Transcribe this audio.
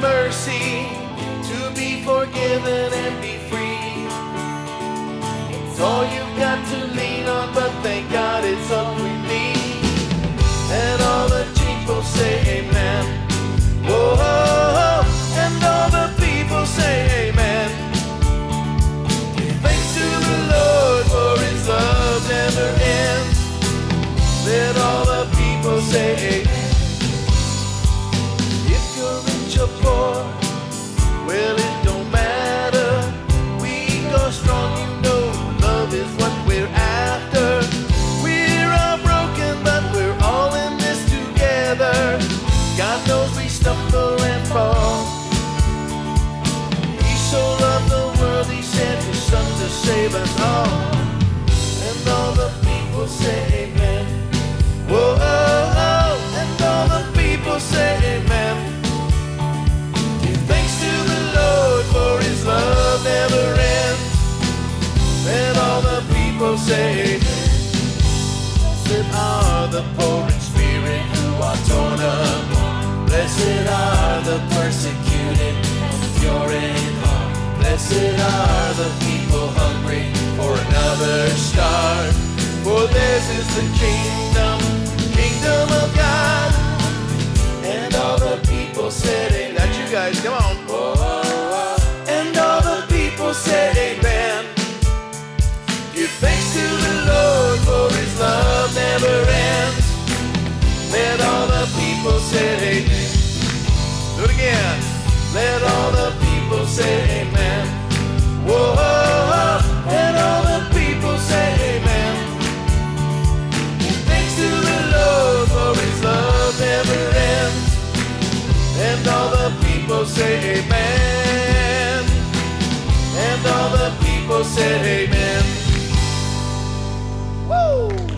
mercy to be forgiven and be free. It's all you've got to lean on, but thank God it's all with me. And all the people say amen. Whoa, and all the people say amen. Thanks to the Lord for his love never ends. Let all the people say amen. Well, say. Blessed are the poor in spirit who are torn up. Blessed are the persecuted and pure in heart. Blessed are the people hungry for another start. For theirs is the kingdom, kingdom of God. And all the people said, Amen. That's you guys, come on. And all the people said, say amen. Do it again. Let all the people say amen. Whoa, all the people say amen. Thanks to the Lord for his love never ends. And all the people say amen. And all the people say amen. Woo!